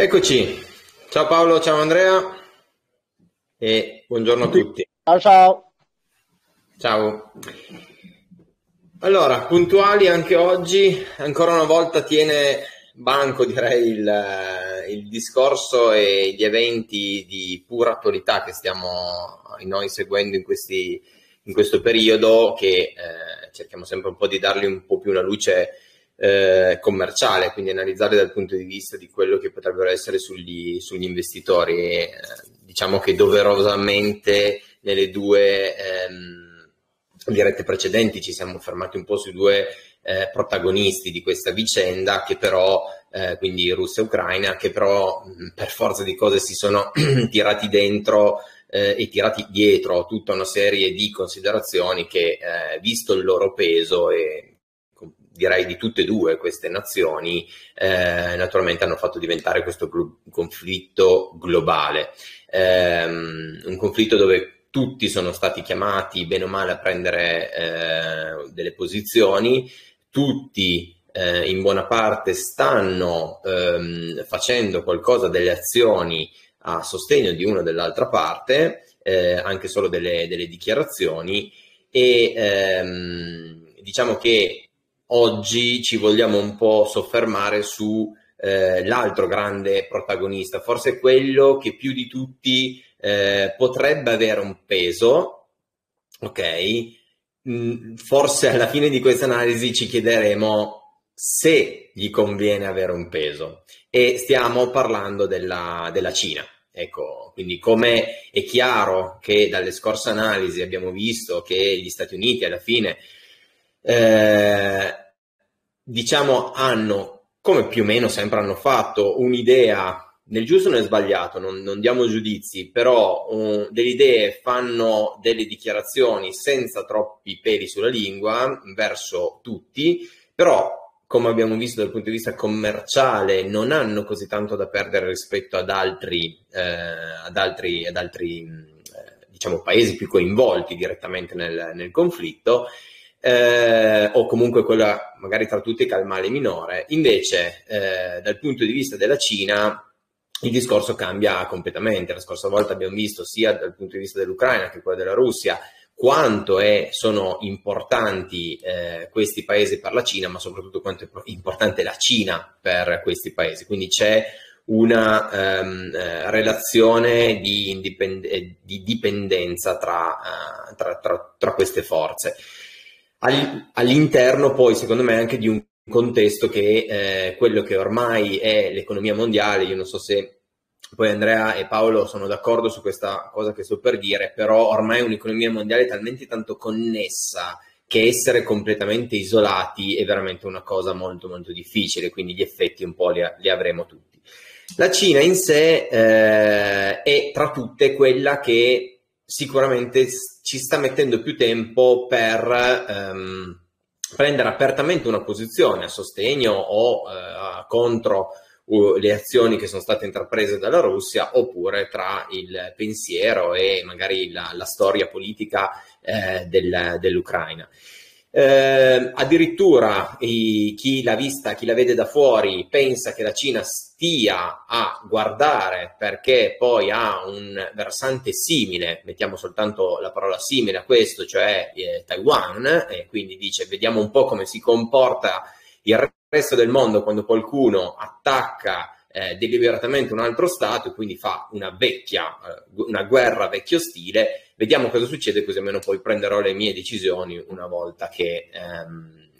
Eccoci, ciao Paolo, ciao Andrea e buongiorno a tutti. Ciao ciao. Ciao. Allora, puntuali anche oggi, ancora una volta tiene banco direi il, il discorso e gli eventi di pura attualità che stiamo noi seguendo in, questi, in questo periodo che eh, cerchiamo sempre un po' di dargli un po' più una luce eh, commerciale, quindi analizzare dal punto di vista di quello che potrebbero essere sugli, sugli investitori. E, eh, diciamo che doverosamente nelle due ehm, dirette precedenti ci siamo fermati un po' sui due eh, protagonisti di questa vicenda, che però, eh, quindi Russia e Ucraina, che però mh, per forza di cose si sono tirati dentro eh, e tirati dietro tutta una serie di considerazioni che, eh, visto il loro peso e direi di tutte e due queste nazioni, eh, naturalmente hanno fatto diventare questo glo- conflitto globale. Um, un conflitto dove tutti sono stati chiamati bene o male a prendere eh, delle posizioni, tutti eh, in buona parte stanno ehm, facendo qualcosa, delle azioni a sostegno di una o dell'altra parte, eh, anche solo delle, delle dichiarazioni e ehm, diciamo che oggi ci vogliamo un po' soffermare su eh, l'altro grande protagonista, forse quello che più di tutti eh, potrebbe avere un peso, ok? Mm, forse alla fine di questa analisi ci chiederemo se gli conviene avere un peso e stiamo parlando della, della Cina. Ecco, quindi come è chiaro che dalle scorse analisi abbiamo visto che gli Stati Uniti alla fine eh, diciamo hanno, come più o meno sempre hanno fatto, un'idea nel giusto o nel sbagliato, non, non diamo giudizi, però uh, delle idee fanno delle dichiarazioni senza troppi peli sulla lingua verso tutti, però come abbiamo visto dal punto di vista commerciale non hanno così tanto da perdere rispetto ad altri, eh, ad altri, ad altri eh, diciamo, paesi più coinvolti direttamente nel, nel conflitto eh, o comunque quella magari tra tutti che ha il male minore. Invece, eh, dal punto di vista della Cina, il discorso cambia completamente. La scorsa volta abbiamo visto sia dal punto di vista dell'Ucraina che quello della Russia quanto è, sono importanti eh, questi paesi per la Cina, ma soprattutto quanto è importante la Cina per questi paesi. Quindi c'è una um, eh, relazione di, indipend- di dipendenza tra, uh, tra, tra, tra queste forze all'interno poi secondo me anche di un contesto che eh, quello che ormai è l'economia mondiale, io non so se poi Andrea e Paolo sono d'accordo su questa cosa che sto per dire, però ormai è un'economia mondiale talmente tanto connessa che essere completamente isolati è veramente una cosa molto molto difficile, quindi gli effetti un po' li, li avremo tutti. La Cina in sé eh, è tra tutte quella che sicuramente ci sta mettendo più tempo per ehm, prendere apertamente una posizione a sostegno o eh, contro le azioni che sono state intraprese dalla Russia oppure tra il pensiero e magari la, la storia politica eh, del, dell'Ucraina. Eh, addirittura i, chi l'ha vista, chi la vede da fuori, pensa che la Cina stia a guardare perché poi ha un versante simile, mettiamo soltanto la parola simile a questo, cioè eh, Taiwan, e quindi dice vediamo un po' come si comporta il resto del mondo quando qualcuno attacca eh, deliberatamente un altro Stato e quindi fa una vecchia, eh, una guerra vecchio stile Vediamo cosa succede, così almeno poi prenderò le mie decisioni una volta che ehm,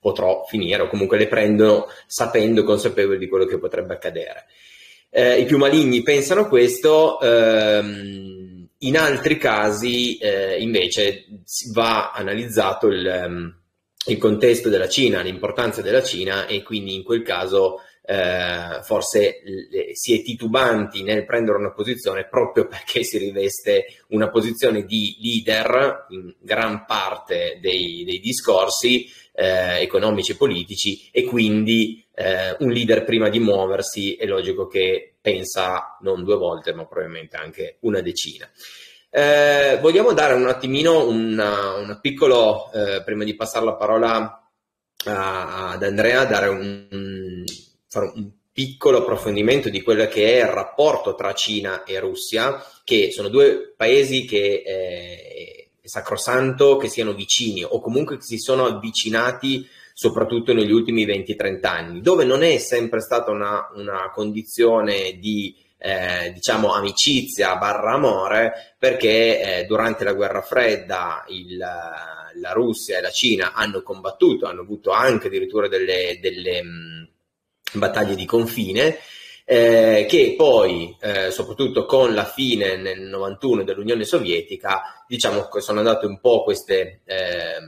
potrò finire, o comunque le prendo sapendo, consapevoli di quello che potrebbe accadere. Eh, I più maligni pensano questo, ehm, in altri casi eh, invece va analizzato il, ehm, il contesto della Cina, l'importanza della Cina e quindi in quel caso eh, forse le, si è titubanti nel prendere una posizione proprio perché si riveste una posizione di leader in gran parte dei, dei discorsi eh, economici e politici e quindi eh, un leader prima di muoversi è logico che pensa non due volte ma probabilmente anche una decina. Eh, vogliamo dare un attimino un piccolo, eh, prima di passare la parola a, ad Andrea, dare un, fare un piccolo approfondimento di quello che è il rapporto tra Cina e Russia, che sono due paesi che eh, è sacrosanto che siano vicini o comunque che si sono avvicinati soprattutto negli ultimi 20-30 anni, dove non è sempre stata una, una condizione di eh, diciamo amicizia barra amore perché eh, durante la guerra fredda il, la Russia e la Cina hanno combattuto, hanno avuto anche addirittura delle, delle battaglie di confine eh, che poi, eh, soprattutto con la fine nel 91 dell'Unione Sovietica, diciamo che sono andate un po' queste eh,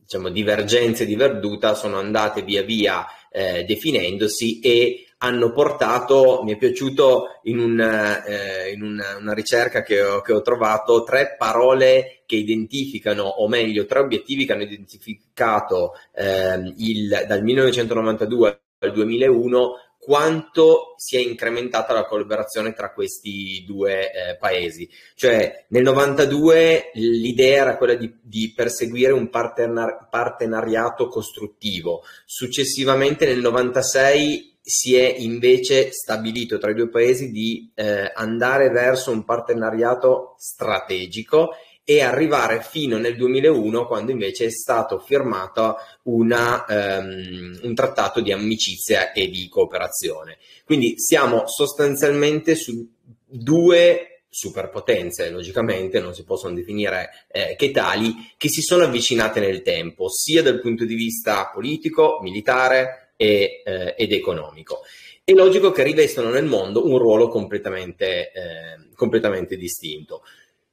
diciamo, divergenze di Verduta, sono andate via via eh, definendosi e hanno portato, mi è piaciuto in, un, eh, in una, una, ricerca che ho, che ho, trovato, tre parole che identificano, o meglio, tre obiettivi che hanno identificato eh, il, dal 1992 al 2001 quanto si è incrementata la collaborazione tra questi due eh, paesi. Cioè nel 92 l'idea era quella di, di perseguire un partenar- partenariato costruttivo, successivamente nel 96 si è invece stabilito tra i due paesi di eh, andare verso un partenariato strategico e arrivare fino nel 2001 quando invece è stato firmato una, um, un trattato di amicizia e di cooperazione. Quindi siamo sostanzialmente su due superpotenze, logicamente non si possono definire eh, che tali, che si sono avvicinate nel tempo, sia dal punto di vista politico, militare e, eh, ed economico. È logico che rivestono nel mondo un ruolo completamente, eh, completamente distinto.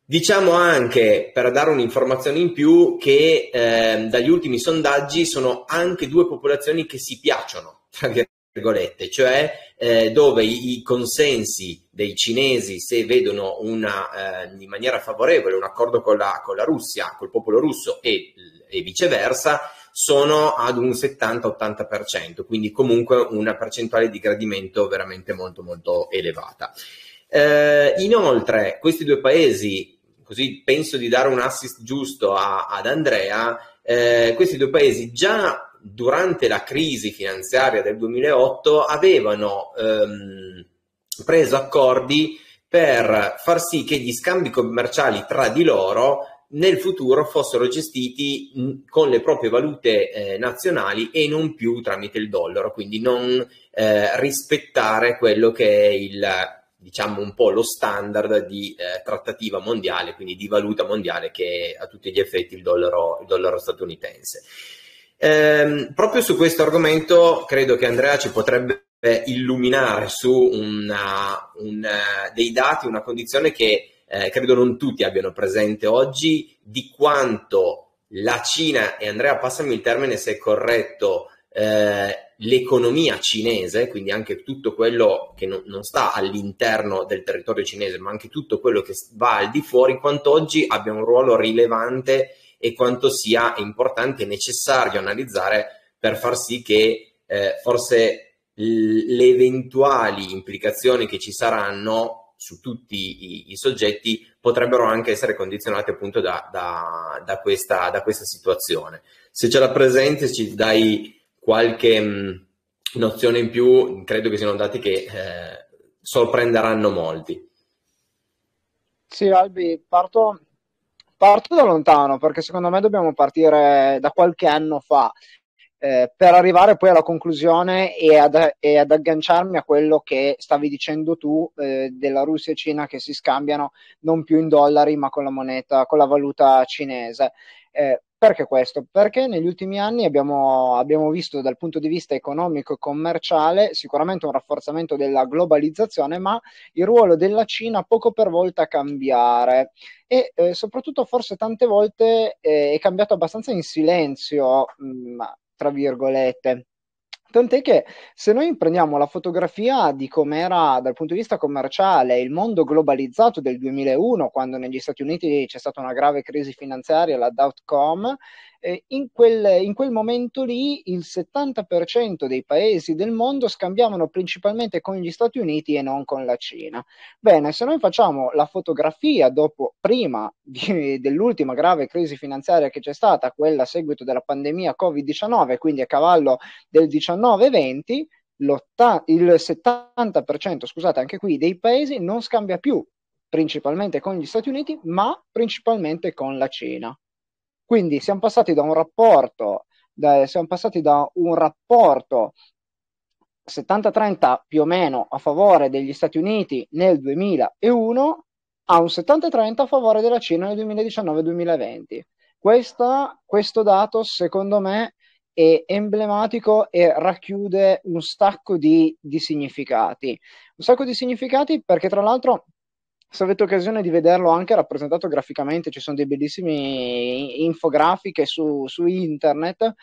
Diciamo anche, per dare un'informazione in più, che eh, dagli ultimi sondaggi sono anche due popolazioni che si piacciono, tra virgolette, cioè eh, dove i, i, consensi dei cinesi, se vedono una, eh, in maniera favorevole un accordo con la, con la Russia, col popolo russo e, e viceversa, sono ad un 70-80%, quindi comunque una percentuale di gradimento veramente molto molto elevata. Eh, inoltre, questi due paesi così penso di dare un assist giusto a, ad Andrea, eh, questi due paesi già durante la crisi finanziaria del 2008 avevano ehm, preso accordi per far sì che gli scambi commerciali tra di loro nel futuro fossero gestiti con le proprie valute eh, nazionali e non più tramite il dollaro, quindi non eh, rispettare quello che è il diciamo un po' lo standard di eh, trattativa mondiale, quindi di valuta mondiale che è a tutti gli effetti il dollaro, il dollaro statunitense. Ehm, proprio su questo argomento credo che Andrea ci potrebbe illuminare su una, una, dei dati, una condizione che eh, credo non tutti abbiano presente oggi, di quanto la Cina, e Andrea passami il termine se è corretto, eh, l'economia cinese, quindi anche tutto quello che no, non sta all'interno del territorio cinese, ma anche tutto quello che va al di fuori, quanto oggi abbia un ruolo rilevante e quanto sia importante e necessario analizzare per far sì che eh, forse le eventuali implicazioni che ci saranno su tutti i, i, soggetti potrebbero anche essere condizionate appunto da, da, da, questa, da questa situazione. Se ce la presenti, ci dai qualche mh, mm, nozione in più, credo che siano dati che eh, sorprenderanno molti. Sì, Albi, parto, parto da lontano perché secondo me dobbiamo partire da qualche anno fa. Eh, per arrivare poi alla conclusione e ad, e ad, agganciarmi a quello che stavi dicendo tu eh, della Russia e Cina che si scambiano non più in dollari ma con la moneta, con la valuta cinese. Eh, perché questo? Perché negli ultimi anni abbiamo, abbiamo, visto dal punto di vista economico e commerciale sicuramente un rafforzamento della globalizzazione, ma il ruolo della Cina poco per volta cambiare e eh, soprattutto forse tante volte eh, è cambiato abbastanza in silenzio, mh, mm, tra virgolette. Tant'è che se noi prendiamo la fotografia di com'era dal punto di vista commerciale il mondo globalizzato del 2001, quando negli Stati Uniti c'è stata una grave crisi finanziaria, la dot-com, eh, in, quel, in, quel, momento lì il 70% dei paesi del mondo scambiavano principalmente con gli Stati Uniti e non con la Cina. Bene, se noi facciamo la fotografia dopo, prima di, dell'ultima grave crisi finanziaria che c'è stata, quella a seguito della pandemia Covid-19, quindi a cavallo del 19-20, il 70% scusate, anche qui, dei paesi non scambia più principalmente con gli Stati Uniti, ma principalmente con la Cina. Quindi siamo passati da un rapporto, da, siamo passati da un rapporto 70-30 più o meno a favore degli Stati Uniti nel 2001 a un 70-30 a favore della Cina nel 2019-2020. Questa, questo dato, secondo me, è emblematico e racchiude un sacco di, di significati. Un sacco di significati perché, tra l'altro, se avete occasione di vederlo anche rappresentato graficamente, ci sono dei bellissimi infografiche su, su internet,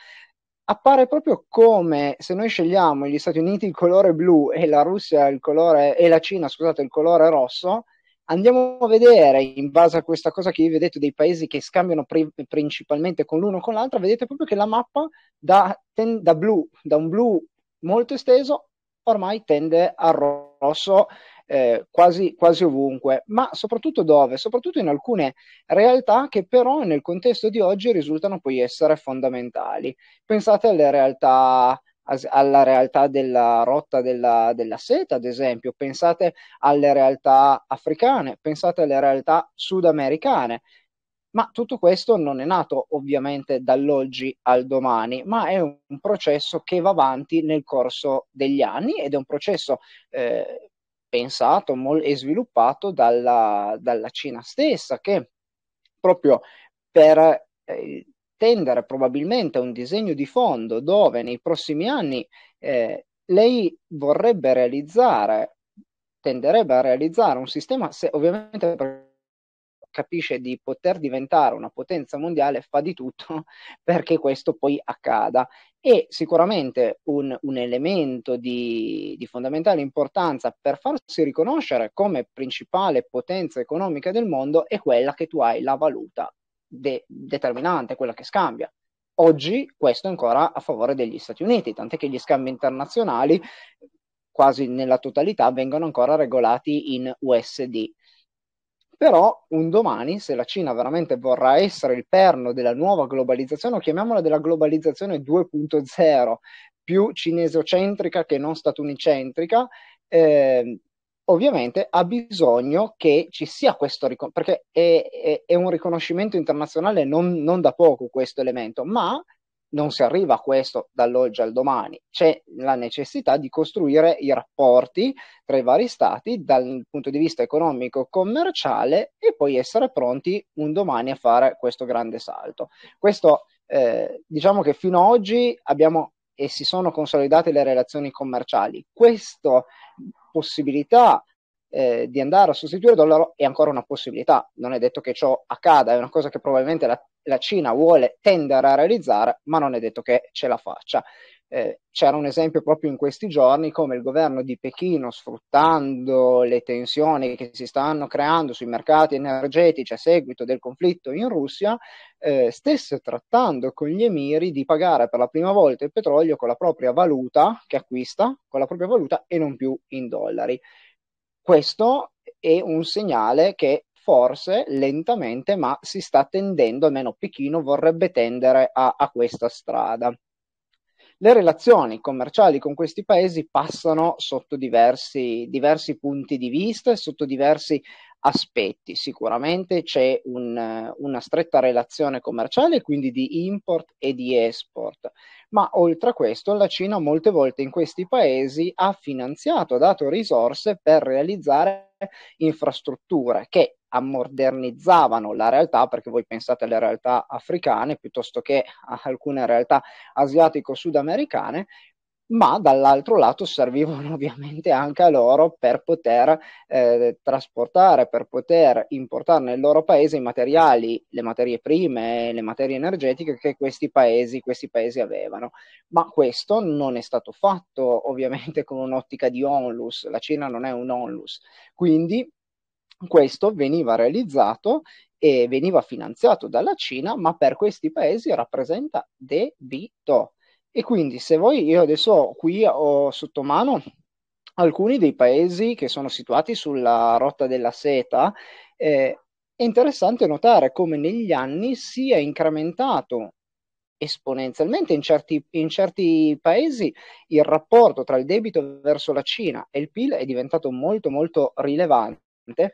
appare proprio come se noi scegliamo gli Stati Uniti il colore blu e la Russia il colore e la Cina, scusate, il colore rosso, andiamo a vedere in base a questa cosa che vi detto dei paesi che scambiano pri- principalmente con l'uno o con l'altro, vedete proprio che la mappa da, ten- da blu, da un blu molto esteso, ormai tende al rosso eh, quasi, quasi ovunque, ma soprattutto dove? Soprattutto in alcune realtà che però nel contesto di oggi risultano poi essere fondamentali. Pensate alle realtà alla realtà della rotta della, della, seta, ad esempio, pensate alle realtà africane, pensate alle realtà sudamericane. Ma tutto questo non è nato ovviamente dall'oggi al domani, ma è un, processo che va avanti nel corso degli anni ed è un processo eh, pensato e sviluppato dalla, dalla, Cina stessa, che proprio per eh, tendere probabilmente a un disegno di fondo dove nei prossimi anni eh, lei vorrebbe realizzare, tenderebbe a realizzare un sistema, se, ovviamente capisce di poter diventare una potenza mondiale, fa di tutto perché questo poi accada. E sicuramente un, un elemento di, di, fondamentale importanza per farsi riconoscere come principale potenza economica del mondo è quella che tu hai la valuta de- determinante, quella che scambia. Oggi questo è ancora a favore degli Stati Uniti, tant'è che gli scambi internazionali quasi nella totalità vengono ancora regolati in USD però un domani, se la Cina veramente vorrà essere il perno della nuova globalizzazione, o chiamiamola della globalizzazione 2.0, più cinesocentrica che non statunitentrica, eh, ovviamente ha bisogno che ci sia questo riconoscimento, perché è, è, è, un riconoscimento internazionale non, non da poco questo elemento, ma non si arriva a questo dall'oggi al domani, c'è la necessità di costruire i rapporti tra i vari stati dal punto di vista economico-commerciale e poi essere pronti un domani a fare questo grande salto. Questo eh, diciamo che fino ad oggi abbiamo e si sono consolidate le relazioni commerciali. Questa possibilità eh, di andare a sostituire dollaro è ancora una possibilità, non è detto che ciò accada, è una cosa che probabilmente la, la Cina vuole tendere a realizzare, ma non è detto che ce la faccia. Eh, c'era un esempio proprio in questi giorni come il governo di Pechino, sfruttando le tensioni che si stanno creando sui mercati energetici a seguito del conflitto in Russia, eh, stesse trattando con gli emiri di pagare per la prima volta il petrolio con la propria valuta che acquista, con la propria valuta e non più in dollari. Questo è un segnale che forse lentamente, ma si sta tendendo, almeno Pechino vorrebbe tendere a, a questa strada. Le relazioni commerciali con questi paesi passano sotto diversi, diversi punti di vista e sotto diversi aspetti. Sicuramente c'è un, una stretta relazione commerciale, quindi di import e di export, ma oltre a questo la Cina molte volte in questi paesi ha finanziato, ha dato risorse per realizzare infrastrutture che ammodernizzavano la realtà, perché voi pensate alle realtà africane piuttosto che a alcune realtà asiatico-sudamericane, ma dall'altro lato servivano ovviamente anche a loro per poter eh, trasportare, per poter importare nel loro paese i materiali, le materie prime, le materie energetiche che questi paesi, questi paesi avevano. Ma questo non è stato fatto ovviamente con un'ottica di onlus, la Cina non è un onlus, quindi questo veniva realizzato e veniva finanziato dalla Cina, ma per questi paesi rappresenta debito e quindi se voi, io adesso qui ho sotto mano alcuni dei paesi che sono situati sulla rotta della seta, eh, è interessante notare come negli anni sia incrementato esponenzialmente. In certi, in certi paesi il rapporto tra il debito verso la Cina e il PIL è diventato molto molto rilevante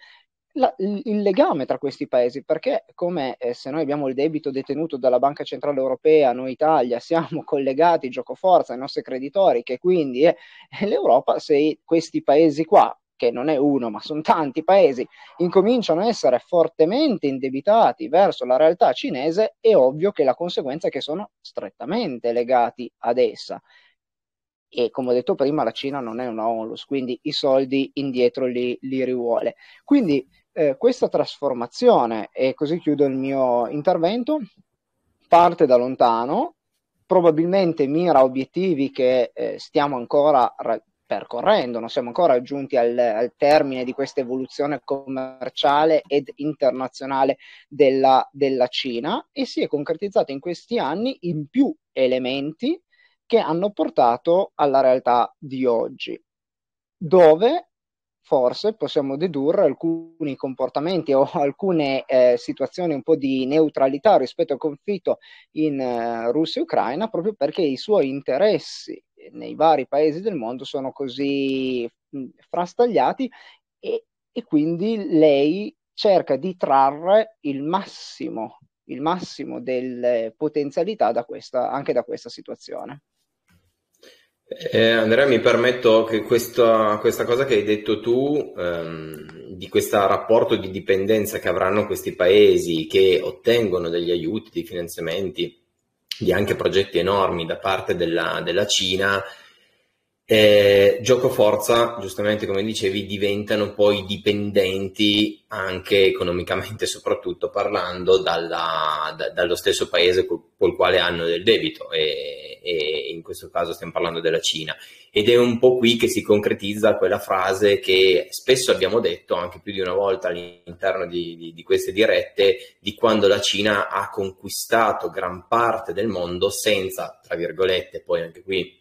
la, il legame tra questi paesi, perché come eh, se noi abbiamo il debito detenuto dalla Banca Centrale Europea, noi Italia siamo collegati gioco forza ai nostri creditori, che quindi è, è l'Europa, se questi paesi qua che non è uno, ma sono tanti paesi, incominciano a essere fortemente indebitati verso la realtà cinese, è ovvio che la conseguenza è che sono strettamente legati ad essa. E come ho detto prima, la Cina non è una onlus, quindi i soldi indietro li, li rivuole. Quindi eh, questa trasformazione, e così chiudo il mio intervento, parte da lontano, probabilmente mira obiettivi che eh, stiamo ancora ra- percorrendo, non siamo ancora giunti al, al termine di questa evoluzione commerciale ed internazionale della, della Cina e si è concretizzata in questi anni in più elementi che hanno portato alla realtà di oggi, dove forse possiamo dedurre alcuni comportamenti o alcune eh, situazioni un po' di neutralità rispetto al conflitto in eh, Russia e Ucraina, proprio perché i suoi interessi nei vari paesi del mondo sono così mh, frastagliati e, e quindi lei cerca di trarre il massimo, il massimo delle potenzialità da questa, anche da questa situazione. Eh, Andrea, mi permetto che questa, questa, cosa che hai detto tu, ehm, di questo rapporto di dipendenza che avranno questi paesi che ottengono degli aiuti, dei finanziamenti, di anche progetti enormi da parte della, della Cina, eh, gioco forza, giustamente come dicevi, diventano poi dipendenti anche economicamente, soprattutto parlando dalla, da, dallo stesso paese col, col, quale hanno del debito. E, e, in questo caso stiamo parlando della Cina. Ed è un po' qui che si concretizza quella frase che spesso abbiamo detto anche più di una volta all'interno di, di, di queste dirette, di quando la Cina ha conquistato gran parte del mondo senza, tra virgolette, poi anche qui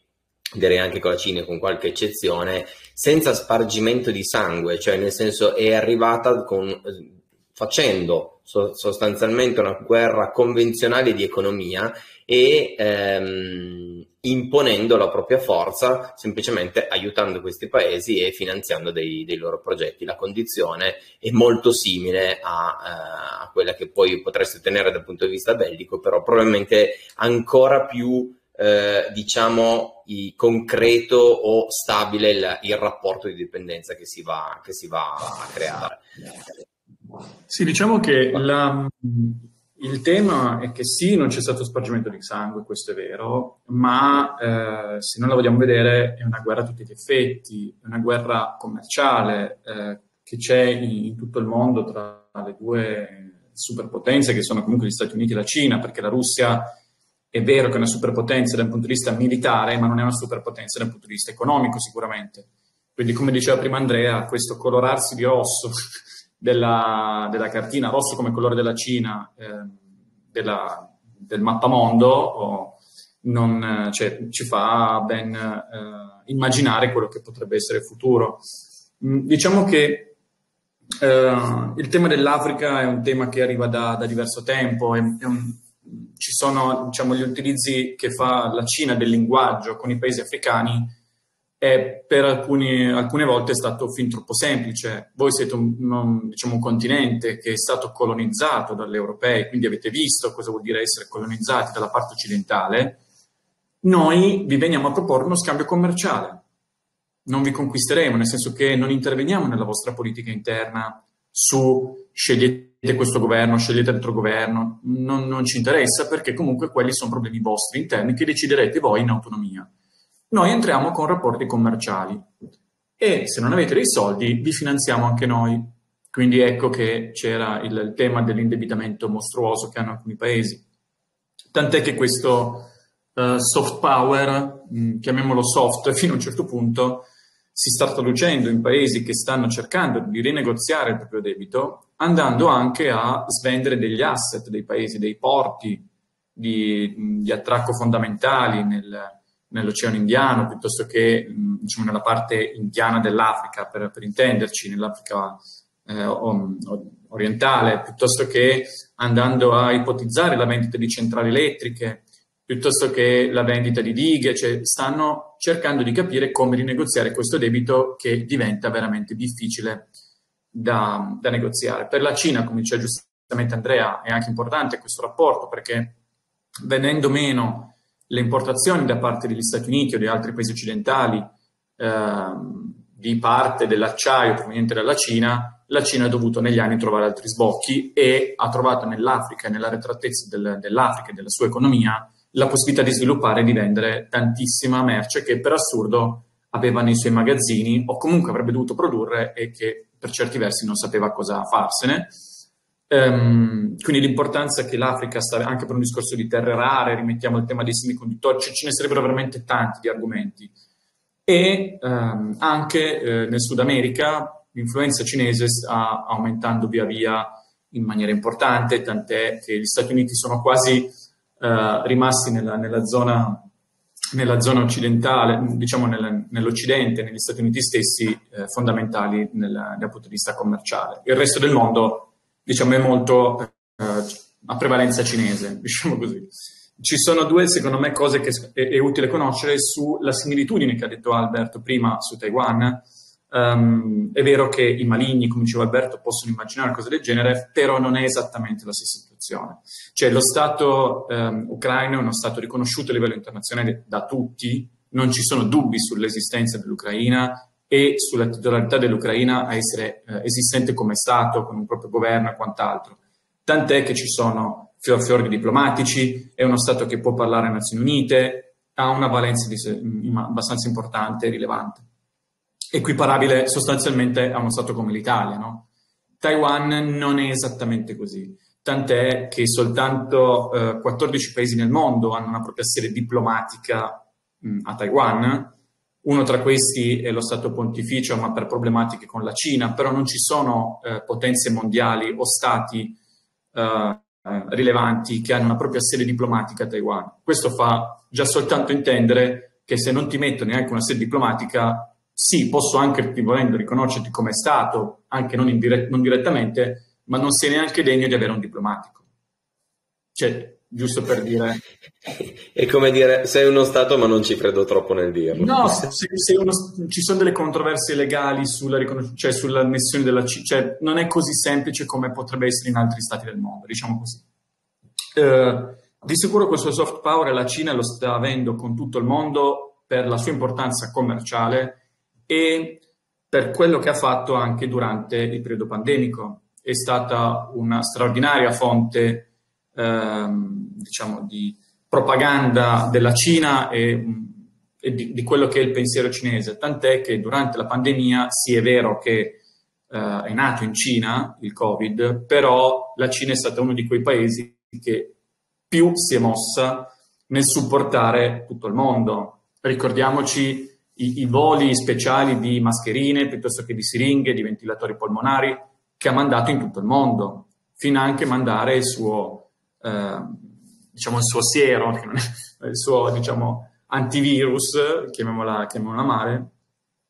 direi anche con la Cina con qualche eccezione, senza spargimento di sangue, cioè nel senso è arrivata con, facendo so, sostanzialmente una guerra convenzionale di economia e ehm, imponendo la propria forza, semplicemente aiutando questi paesi e finanziando dei, dei loro progetti. La condizione è molto simile a, eh, a quella che poi potreste ottenere dal punto di vista bellico, però probabilmente ancora più eh, diciamo, concreto o stabile il, il, rapporto di dipendenza che si va, che si va a creare. Sì, diciamo che la, il tema è che sì, non c'è stato spargimento di sangue, questo è vero, ma eh, se noi la vogliamo vedere è una guerra a tutti gli effetti, è una guerra commerciale eh, che c'è in, in, tutto il mondo tra le due superpotenze che sono comunque gli Stati Uniti e la Cina, perché la Russia è vero che è una superpotenza dal punto di vista militare, ma non è una superpotenza dal punto di vista economico sicuramente. Quindi, come diceva prima Andrea, questo colorarsi di rosso della, della cartina, rosso come colore della Cina, eh, della, del mappamondo, oh, non, cioè, ci fa ben eh, immaginare quello che potrebbe essere il futuro. Mm, diciamo che eh, il tema dell'Africa è un tema che arriva da, da diverso tempo, è, è un, ci sono diciamo, gli utilizzi che fa la Cina del linguaggio con i paesi africani e per alcuni, alcune volte è stato fin troppo semplice. Voi siete un, un, diciamo, un, continente che è stato colonizzato dagli europei, quindi avete visto cosa vuol dire essere colonizzati dalla parte occidentale. Noi vi veniamo a proporre uno scambio commerciale. Non vi conquisteremo, nel senso che non interveniamo nella vostra politica interna su scegliete questo governo, scegliete l'altro governo, non, non ci interessa perché comunque quelli sono problemi vostri interni che deciderete voi in autonomia. Noi entriamo con rapporti commerciali e se non avete dei soldi vi finanziamo anche noi. Quindi ecco che c'era il, il tema dell'indebitamento mostruoso che hanno alcuni paesi. Tant'è che questo uh, soft power, mh, mm, chiamiamolo soft fino a un certo punto, si sta traducendo in paesi che stanno cercando di rinegoziare il proprio debito, andando anche a svendere degli asset dei paesi, dei porti di, di attracco fondamentali nel, nell'Oceano Indiano, piuttosto che diciamo, nella parte indiana dell'Africa, per, per intenderci, nell'Africa eh, orientale, piuttosto che andando a ipotizzare la vendita di centrali elettriche piuttosto che la vendita di dighe, cioè stanno cercando di capire come rinegoziare questo debito che diventa veramente difficile da, da negoziare. Per la Cina, come diceva giustamente Andrea, è anche importante questo rapporto perché venendo meno le importazioni da parte degli Stati Uniti o di altri paesi occidentali eh, di parte dell'acciaio proveniente dalla Cina, la Cina ha dovuto negli anni trovare altri sbocchi e ha trovato nell'Africa e nella retratezza del, dell'Africa e della sua economia la possibilità di sviluppare e di vendere tantissima merce che per assurdo aveva nei suoi magazzini o comunque avrebbe dovuto produrre e che per certi versi non sapeva cosa farsene. Um, quindi l'importanza che l'Africa sta anche per un discorso di terre rare, rimettiamo il tema dei semiconduttori, cioè ce ne sarebbero veramente tanti di argomenti. E um, anche eh, nel Sud America l'influenza cinese sta aumentando via via in maniera importante, tant'è che gli Stati Uniti sono quasi uh, rimasti nella, nella, zona, nella, zona, occidentale, diciamo nel, nell'Occidente, negli Stati Uniti stessi, eh, fondamentali dal punto di vista commerciale. Il resto del mondo diciamo, è molto eh, a prevalenza cinese, diciamo così. Ci sono due, secondo me, cose che è, è, utile conoscere sulla similitudine che ha detto Alberto prima su Taiwan. Um, è vero che i maligni, come diceva Alberto, possono immaginare cose del genere, però non è esattamente la stessa situazione. Cioè, lo Stato um, ucraino è uno Stato riconosciuto a livello internazionale da tutti, non ci sono dubbi sull'esistenza dell'Ucraina, e sulla titolarità dell'Ucraina a essere eh, esistente come Stato, con un proprio governo e quant'altro. Tant'è che ci sono fior fiori diplomatici, è uno Stato che può parlare a Nazioni Unite, ha una valenza di, abbastanza importante e rilevante, equiparabile sostanzialmente a uno Stato come l'Italia. No? Taiwan non è esattamente così, tant'è che soltanto eh, 14 paesi nel mondo hanno una propria sede diplomatica mh, a Taiwan, uno tra questi è lo Stato pontificio, ma per problematiche con la Cina, però non ci sono eh, potenze mondiali o stati eh, rilevanti che hanno una propria sede diplomatica a Taiwan. Questo fa già soltanto intendere che se non ti metto neanche una sede diplomatica, sì, posso anche, volendo, riconoscerti come Stato, anche non, indirett- non direttamente, ma non sei neanche degno di avere un diplomatico. Cioè, giusto per dire. È come dire, sei uno Stato ma non ci credo troppo nel dirlo. No, se, se uno, ci sono delle controversie legali sulla, cioè sull'annessione della C, cioè non è così semplice come potrebbe essere in altri Stati del mondo, diciamo così. Uh, di sicuro questo soft power la Cina lo sta avendo con tutto il mondo per la sua importanza commerciale e per quello che ha fatto anche durante il periodo pandemico. È stata una straordinaria fonte ehm, diciamo, di propaganda della Cina e, e di, di, quello che è il pensiero cinese, tant'è che durante la pandemia sì è vero che eh, è nato in Cina il Covid, però la Cina è stata uno di quei paesi che più si è mossa nel supportare tutto il mondo. Ricordiamoci i, i, voli speciali di mascherine piuttosto che di siringhe, di ventilatori polmonari che ha mandato in tutto il mondo, fino anche mandare il suo diciamo il suo siero, il suo diciamo, antivirus, chiamiamola, chiamiamola male,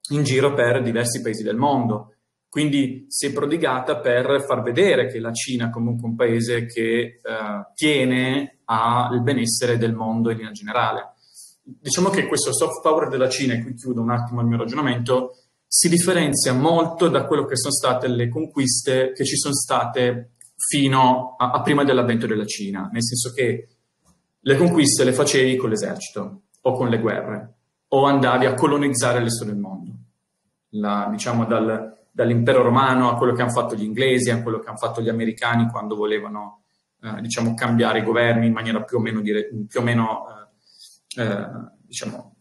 in giro per diversi paesi del mondo. Quindi si è prodigata per far vedere che la Cina è comunque un paese che eh, tiene al benessere del mondo in generale. Diciamo che questo soft power della Cina, e qui chiudo un attimo il mio ragionamento, si differenzia molto da quello che sono state le conquiste che ci sono state fino a, a prima dell'avvento della Cina, nel senso che le conquiste le facevi con l'esercito o con le guerre o andavi a colonizzare il del mondo. La, diciamo dal, dall'impero romano a quello che hanno fatto gli inglesi, a quello che hanno fatto gli americani quando volevano eh, diciamo, cambiare i governi in maniera più o meno, dire, più o meno eh, eh, diciamo,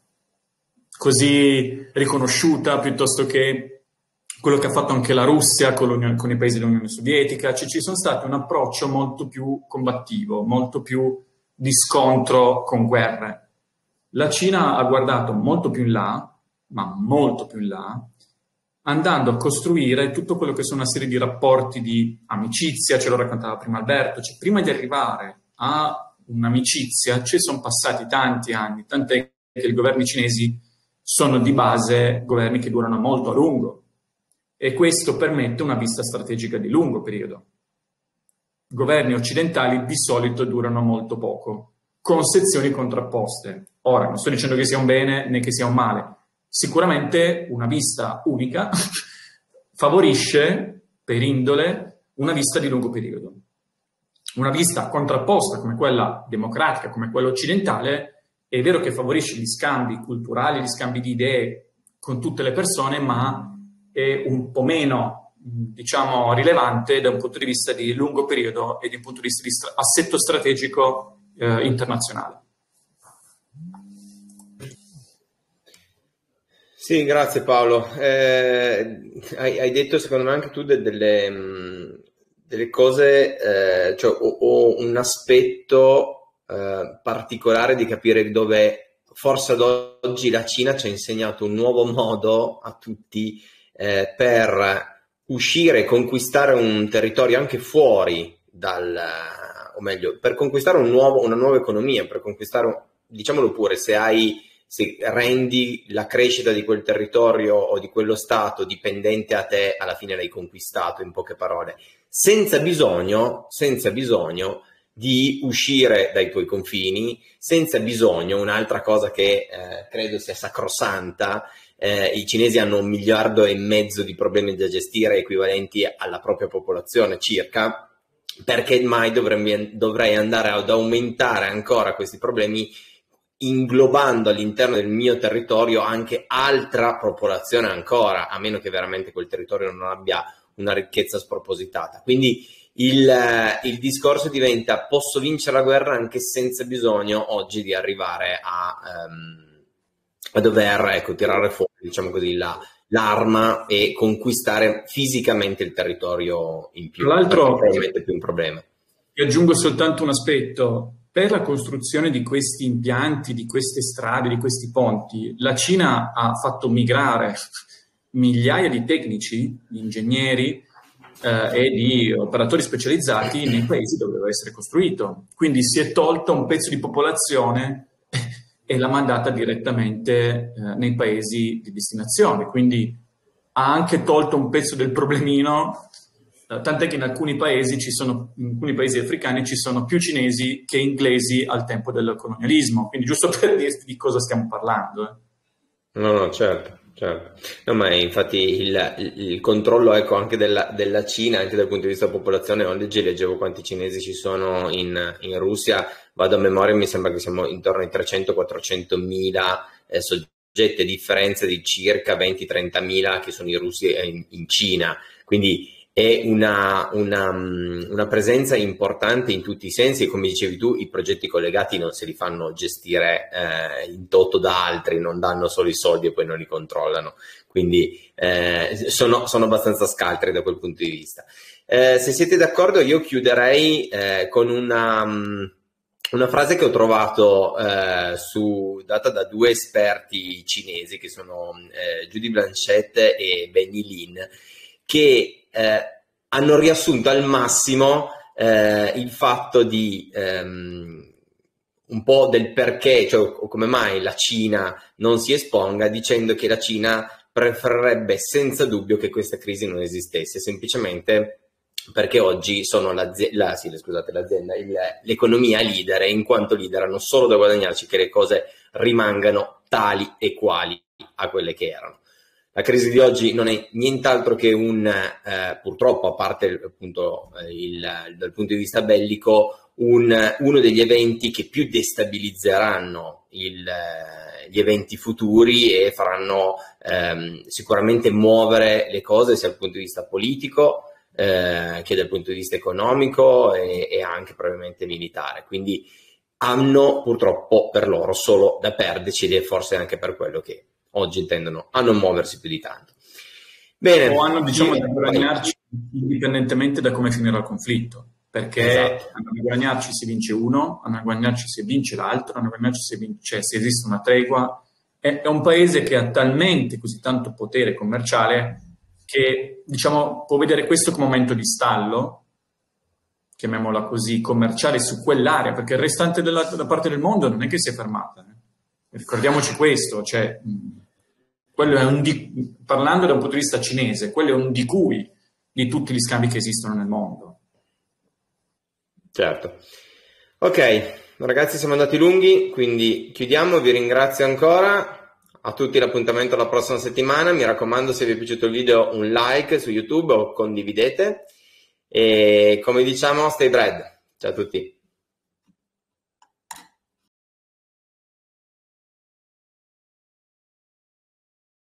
così riconosciuta piuttosto che quello che ha fatto anche la Russia con, con i paesi dell'Unione Sovietica, cioè ci sono stati un approccio molto più combattivo, molto più di scontro con guerre. La Cina ha guardato molto più in là, ma molto più in là, andando a costruire tutto quello che sono una serie di rapporti di amicizia, ce lo raccontava prima Alberto, cioè prima di arrivare a un'amicizia ci sono passati tanti anni, tant'è che i governi cinesi sono di base governi che durano molto a lungo, e questo permette una vista strategica di lungo periodo. Governi occidentali di solito durano molto poco, con sezioni contrapposte. Ora, non sto dicendo che sia un bene né che sia un male. Sicuramente una vista unica favorisce, per indole, una vista di lungo periodo. Una vista contrapposta come quella democratica, come quella occidentale, è vero che favorisce gli scambi culturali, gli scambi di idee con tutte le persone, ma è un po' meno, diciamo, rilevante da un punto di vista di lungo periodo e di un punto di vista di st- assetto strategico eh, internazionale. Sì, grazie Paolo. Eh, hai, hai, detto secondo me anche tu de, delle, mm, delle, cose, eh, cioè o, o, un aspetto eh, particolare di capire dove forse ad oggi la Cina ci ha insegnato un nuovo modo a tutti eh, per uscire e conquistare un territorio anche fuori dal, o meglio, per conquistare un nuovo, una nuova economia, per conquistare, diciamolo pure, se hai se rendi la crescita di quel territorio o di quello stato dipendente a te, alla fine l'hai conquistato, in poche parole, senza bisogno, senza bisogno di uscire dai tuoi confini, senza bisogno, un'altra cosa che eh, credo sia sacrosanta, eh, i cinesi hanno un miliardo e mezzo di problemi da gestire equivalenti alla propria popolazione circa, perché mai dovrei, dovrei andare ad aumentare ancora questi problemi inglobando all'interno del mio territorio anche altra popolazione ancora, a meno che veramente quel territorio non abbia una ricchezza spropositata. Quindi il, il, discorso diventa posso vincere la guerra anche senza bisogno oggi di arrivare a, um, a dover ecco, tirare fuori diciamo così, la, l'arma e conquistare fisicamente il territorio in più. L'altro, è più un problema. Ti aggiungo soltanto un aspetto per la costruzione di questi impianti, di queste strade, di questi ponti, la Cina ha fatto migrare migliaia di tecnici, di ingegneri eh, e di operatori specializzati nei paesi dove doveva essere costruito. Quindi si è tolta un pezzo di popolazione e l'ha mandata direttamente eh, nei paesi di destinazione. Quindi ha anche tolto un pezzo del problemino eh, tant'è che in alcuni paesi, ci sono, in alcuni paesi africani ci sono più cinesi che inglesi al tempo del colonialismo, quindi giusto per dirti di cosa stiamo parlando. Eh. No, no, certo. Certo. No, ma infatti il, il controllo ecco, anche della, della, Cina, anche dal punto di vista della popolazione, oggi leggevo quanti cinesi ci sono in, in, Russia, vado a memoria, mi sembra che siamo intorno ai 300-400 mila eh, soggetti, a differenza di circa 20-30 mila che sono i russi in, in Cina. Quindi è una, una, mm, una, presenza importante in tutti i sensi e come dicevi tu i progetti collegati non se li fanno gestire eh, in toto da altri, non danno solo i soldi e poi non li controllano, quindi eh, sono, sono, abbastanza scaltri da quel punto di vista. Eh, se siete d'accordo io chiuderei eh, con una, mm, una, frase che ho trovato eh, su, data da due esperti cinesi che sono eh, Judy Blanchett e Benny Lin che eh, hanno riassunto al massimo eh, il fatto di ehm, un po' del perché, cioè come mai la Cina non si esponga, dicendo che la Cina preferirebbe senza dubbio che questa crisi non esistesse, semplicemente perché oggi sono l'azienda, la, sì, scusate, l'azienda il, l'economia leader e in quanto leader hanno solo da guadagnarci che le cose rimangano tali e quali a quelle che erano. La crisi di oggi non è nient'altro che un, eh, purtroppo, a parte appunto il, dal punto di vista bellico, un, uno degli eventi che più destabilizzeranno il, gli eventi futuri e faranno ehm, sicuramente muovere le cose sia dal punto di vista politico eh, che dal punto di vista economico e, e anche probabilmente militare. Quindi hanno purtroppo per loro solo da perderci ed è forse anche per quello che oggi tendono a non muoversi più di tanto. Bene, o hanno diciamo sì, da guadagnarci indipendentemente da come finirà il conflitto, perché esatto. hanno da guadagnarci se vince uno, hanno da guadagnarci se vince l'altro, hanno da guadagnarci se, vince, cioè, se esiste una tregua. È, è un paese che ha talmente così tanto potere commerciale che diciamo, può vedere questo come momento di stallo, chiamiamola così, commerciale su quell'area, perché il restante della, della parte del mondo non è che si è fermata. Eh. Ricordiamoci questo, cioè, quello è un di, parlando da un punto di vista cinese, quello è un di cui di tutti gli scambi che esistono nel mondo. Certo. Ok, ragazzi siamo andati lunghi, quindi chiudiamo, vi ringrazio ancora, a tutti l'appuntamento la prossima settimana, mi raccomando se vi è piaciuto il video un like su YouTube o condividete e come diciamo stay bread, ciao a tutti.